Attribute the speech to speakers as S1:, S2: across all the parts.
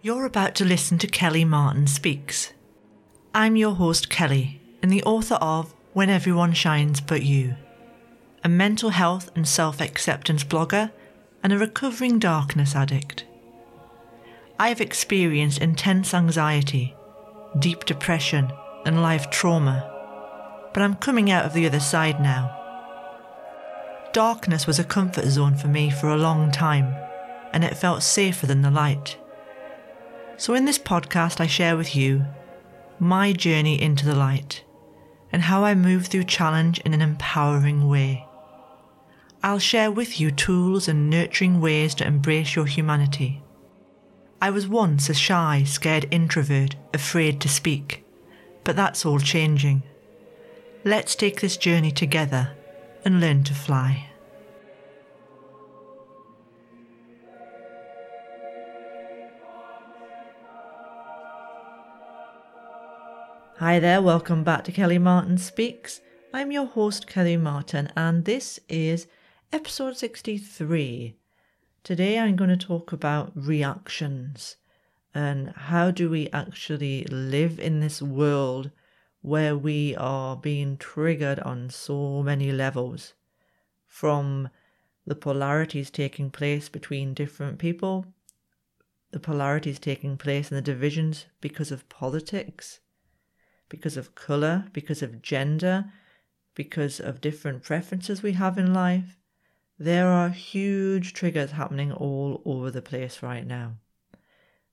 S1: You're about to listen to Kelly Martin Speaks. I'm your host, Kelly, and the author of When Everyone Shines But You, a mental health and self acceptance blogger and a recovering darkness addict. I have experienced intense anxiety, deep depression, and life trauma, but I'm coming out of the other side now. Darkness was a comfort zone for me for a long time, and it felt safer than the light. So, in this podcast, I share with you my journey into the light and how I move through challenge in an empowering way. I'll share with you tools and nurturing ways to embrace your humanity. I was once a shy, scared introvert, afraid to speak, but that's all changing. Let's take this journey together and learn to fly. Hi there, welcome back to Kelly Martin Speaks. I'm your host, Kelly Martin, and this is episode 63. Today I'm going to talk about reactions and how do we actually live in this world where we are being triggered on so many levels from the polarities taking place between different people, the polarities taking place and the divisions because of politics because of colour, because of gender, because of different preferences we have in life. There are huge triggers happening all over the place right now.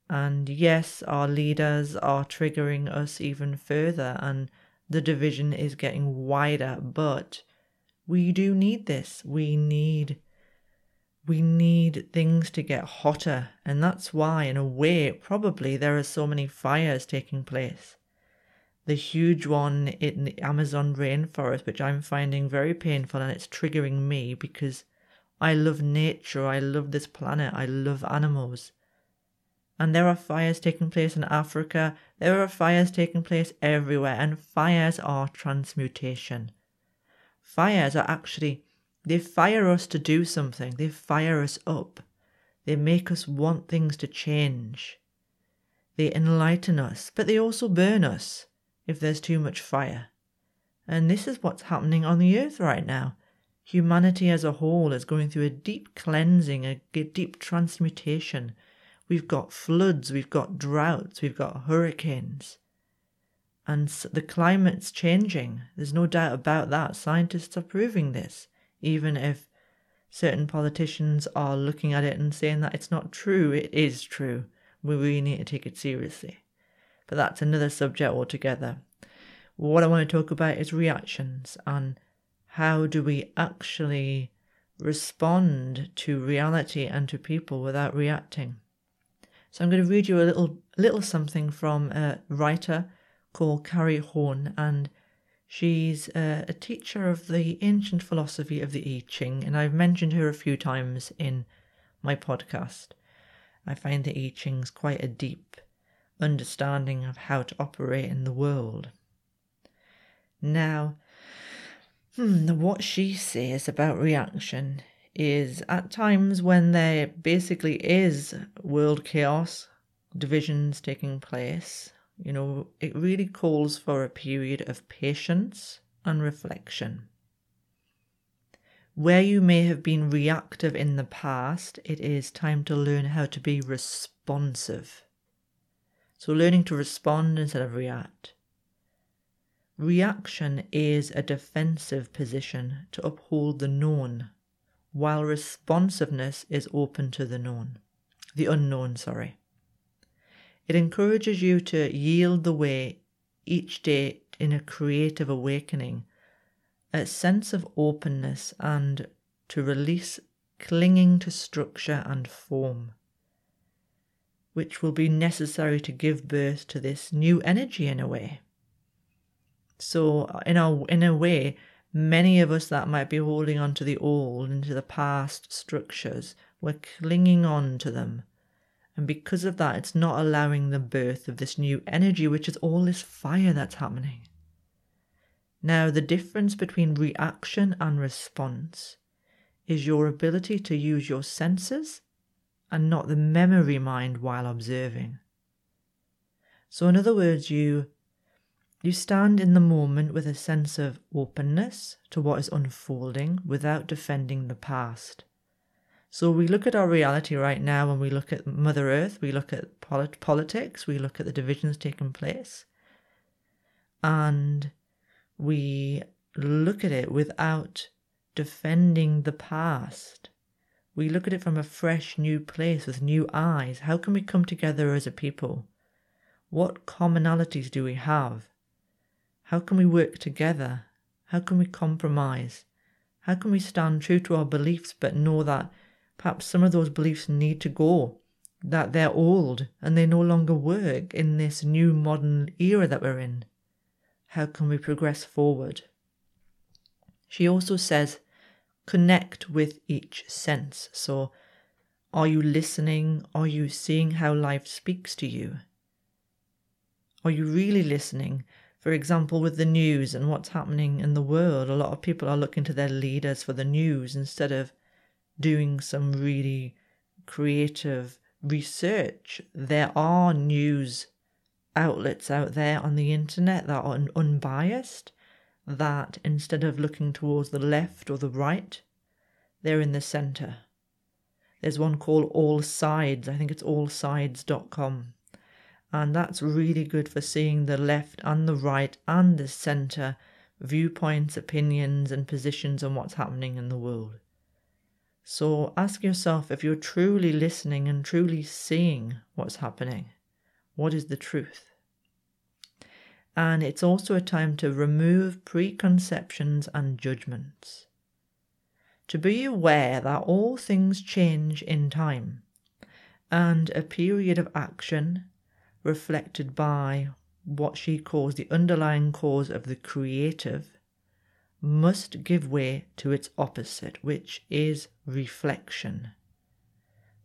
S1: And yes, our leaders are triggering us even further, and the division is getting wider, but we do need this. We need we need things to get hotter, and that's why, in a way, probably there are so many fires taking place the huge one in the Amazon rainforest, which I'm finding very painful and it's triggering me because I love nature, I love this planet, I love animals. And there are fires taking place in Africa, there are fires taking place everywhere, and fires are transmutation. Fires are actually, they fire us to do something, they fire us up, they make us want things to change. They enlighten us, but they also burn us if there's too much fire. And this is what's happening on the earth right now. Humanity as a whole is going through a deep cleansing, a deep transmutation. We've got floods, we've got droughts, we've got hurricanes. And the climate's changing. There's no doubt about that. Scientists are proving this, even if certain politicians are looking at it and saying that it's not true. It is true. We really need to take it seriously but that's another subject altogether. What I want to talk about is reactions and how do we actually respond to reality and to people without reacting. So I'm going to read you a little little something from a writer called Carrie Horn, and she's a, a teacher of the ancient philosophy of the I Ching, and I've mentioned her a few times in my podcast. I find the I Ching's quite a deep understanding of how to operate in the world. Now, hmm, what she says about reaction is at times when there basically is world chaos, divisions taking place, you know, it really calls for a period of patience and reflection. Where you may have been reactive in the past, it is time to learn how to be responsive so learning to respond instead of react. Reaction is a defensive position to uphold the known, while responsiveness is open to the known, the unknown, sorry. It encourages you to yield the way each day in a creative awakening, a sense of openness, and to release clinging to structure and form which will be necessary to give birth to this new energy in a way. So, in a, in a way, many of us that might be holding on to the old and to the past structures, we're clinging on to them. And because of that, it's not allowing the birth of this new energy, which is all this fire that's happening. Now, the difference between reaction and response is your ability to use your senses and not the memory mind while observing. So, in other words, you you stand in the moment with a sense of openness to what is unfolding without defending the past. So we look at our reality right now and we look at Mother Earth, we look at polit- politics, we look at the divisions taking place, and we look at it without defending the past. We look at it from a fresh, new place with new eyes. How can we come together as a people? What commonalities do we have? How can we work together? How can we compromise? How can we stand true to our beliefs but know that perhaps some of those beliefs need to go, that they're old and they no longer work in this new modern era that we're in? How can we progress forward? She also says, connect with each sense. So, are you listening? Are you seeing how life speaks to you? Are you really listening? For example, with the news and what's happening in the world, a lot of people are looking to their leaders for the news instead of doing some really creative research. There are news outlets out there on the internet that are unbiased, that instead of looking towards the left or the right, they're in the center. There's one called All Sides. I think it's allsides.com and that's really good for seeing the left and the right and the centre viewpoints, opinions, and positions on what's happening in the world. So ask yourself if you're truly listening and truly seeing what's happening. What is the truth? And it's also a time to remove preconceptions and judgments. To be aware that all things change in time, and a period of action reflected by what she calls the underlying cause of the creative, must give way to its opposite, which is reflection.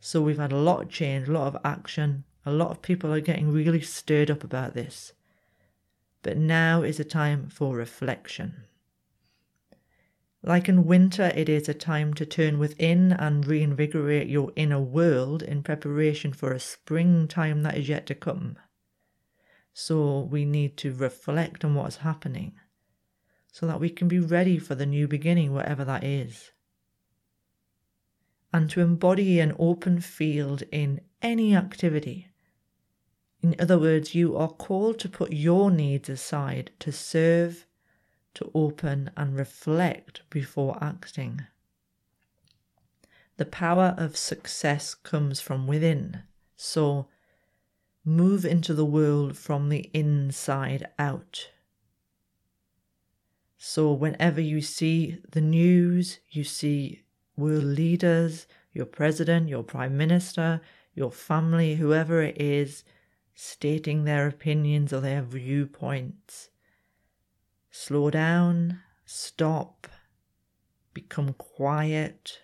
S1: So we've had a lot of change, a lot of action. A lot of people are getting really stirred up about this. But now is a time for reflection. Like in winter, it is a time to turn within and reinvigorate your inner world in preparation for a springtime that is yet to come. So we need to reflect on what's happening so that we can be ready for the new beginning, whatever that is. And to embody an open field in any activity. In other words, you are called to put your needs aside to serve to open and reflect before acting. The power of success comes from within, so move into the world from the inside out. So, whenever you see the news, you see world leaders, your president, your prime minister, your family, whoever it is, stating their opinions or their viewpoints, Slow down, stop, become quiet,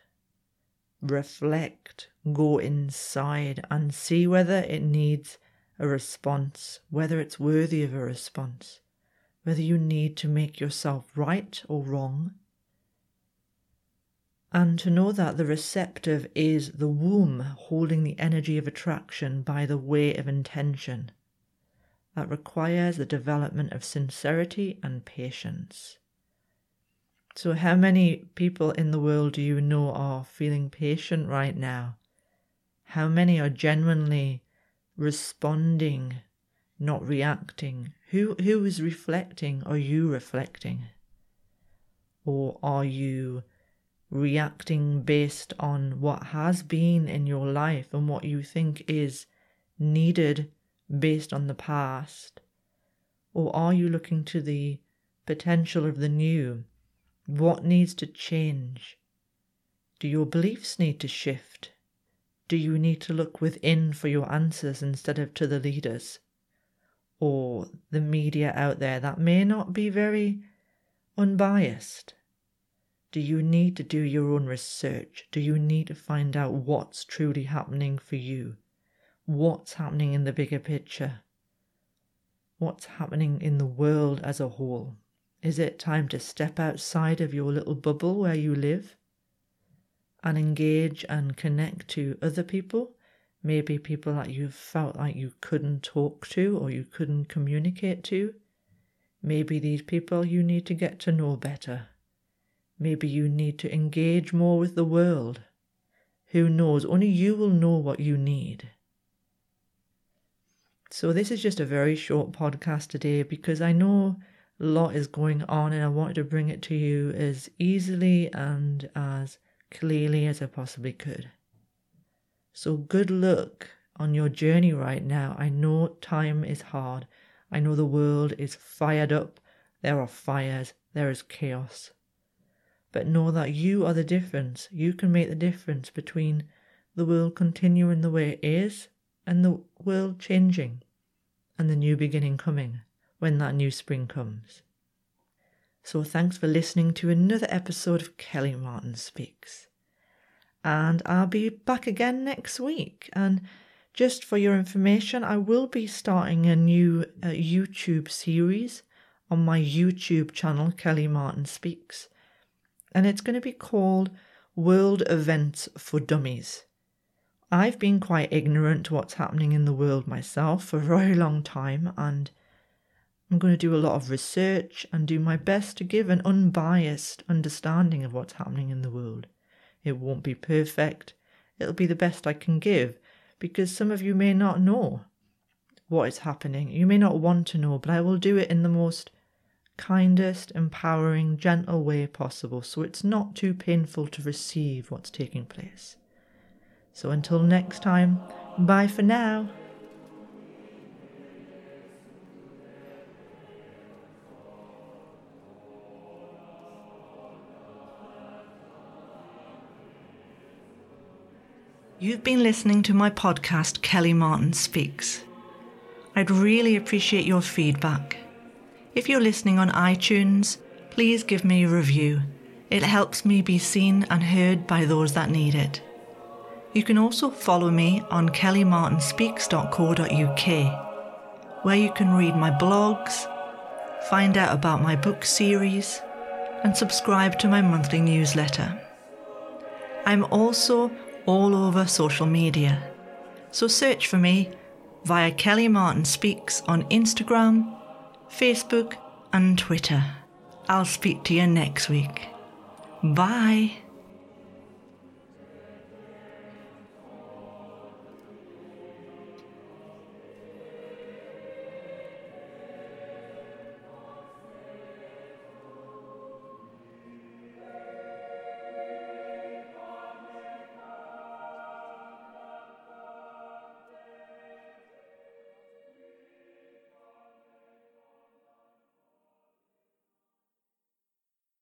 S1: reflect, go inside and see whether it needs a response, whether it's worthy of a response, whether you need to make yourself right or wrong. And to know that the receptive is the womb holding the energy of attraction by the way of intention that requires the development of sincerity and patience. So, how many people in the world do you know are feeling patient right now? How many are genuinely responding, not reacting? Who, who is reflecting? Are you reflecting? Or are you reacting based on what has been in your life and what you think is needed based on the past? Or are you looking to the potential of the new? What needs to change? Do your beliefs need to shift? Do you need to look within for your answers instead of to the leaders or the media out there that may not be very unbiased? Do you need to do your own research? Do you need to find out what's truly happening for you? what's happening in the bigger picture? What's happening in the world as a whole? Is it time to step outside of your little bubble where you live and engage and connect to other people maybe people that you felt like you couldn't talk to or you couldn't communicate to. Maybe these people you need to get to know better. Maybe you need to engage more with the world. Who knows? Only you will know what you need. So, this is just a very short podcast today because I know a lot is going on and I wanted to bring it to you as easily and as clearly as I possibly could. So, good luck on your journey right now. I know time is hard. I know the world is fired up. There are fires. There is chaos. But know that you are the difference. You can make the difference between the world continuing the way it is and the world changing and the new beginning coming when that new spring comes. So, thanks for listening to another episode of Kelly Martin Speaks. And I'll be back again next week. And just for your information, I will be starting a new uh, YouTube series on my YouTube channel, Kelly Martin Speaks. And it's going to be called World Events for Dummies. I've been quite ignorant to what's happening in the world myself for a very long time, and I'm going to do a lot of research and do my best to give an unbiased understanding of what's happening in the world. It won't be perfect, it'll be the best I can give, because some of you may not know what is happening. You may not want to know, but I will do it in the most kindest, empowering, gentle way possible so it's not too painful to receive what's taking place. So until next time, bye for now. You've been listening to my podcast, Kelly Martin Speaks. I'd really appreciate your feedback. If you're listening on iTunes, please give me a review. It helps me be seen and heard by those that need it. You can also follow me on kellymartinspeaks.co.uk, where you can read my blogs, find out about my book series, and subscribe to my monthly newsletter. I'm also all over social media, so search for me via Kelly Martin Speaks on Instagram, Facebook, and Twitter. I'll speak to you next week. Bye.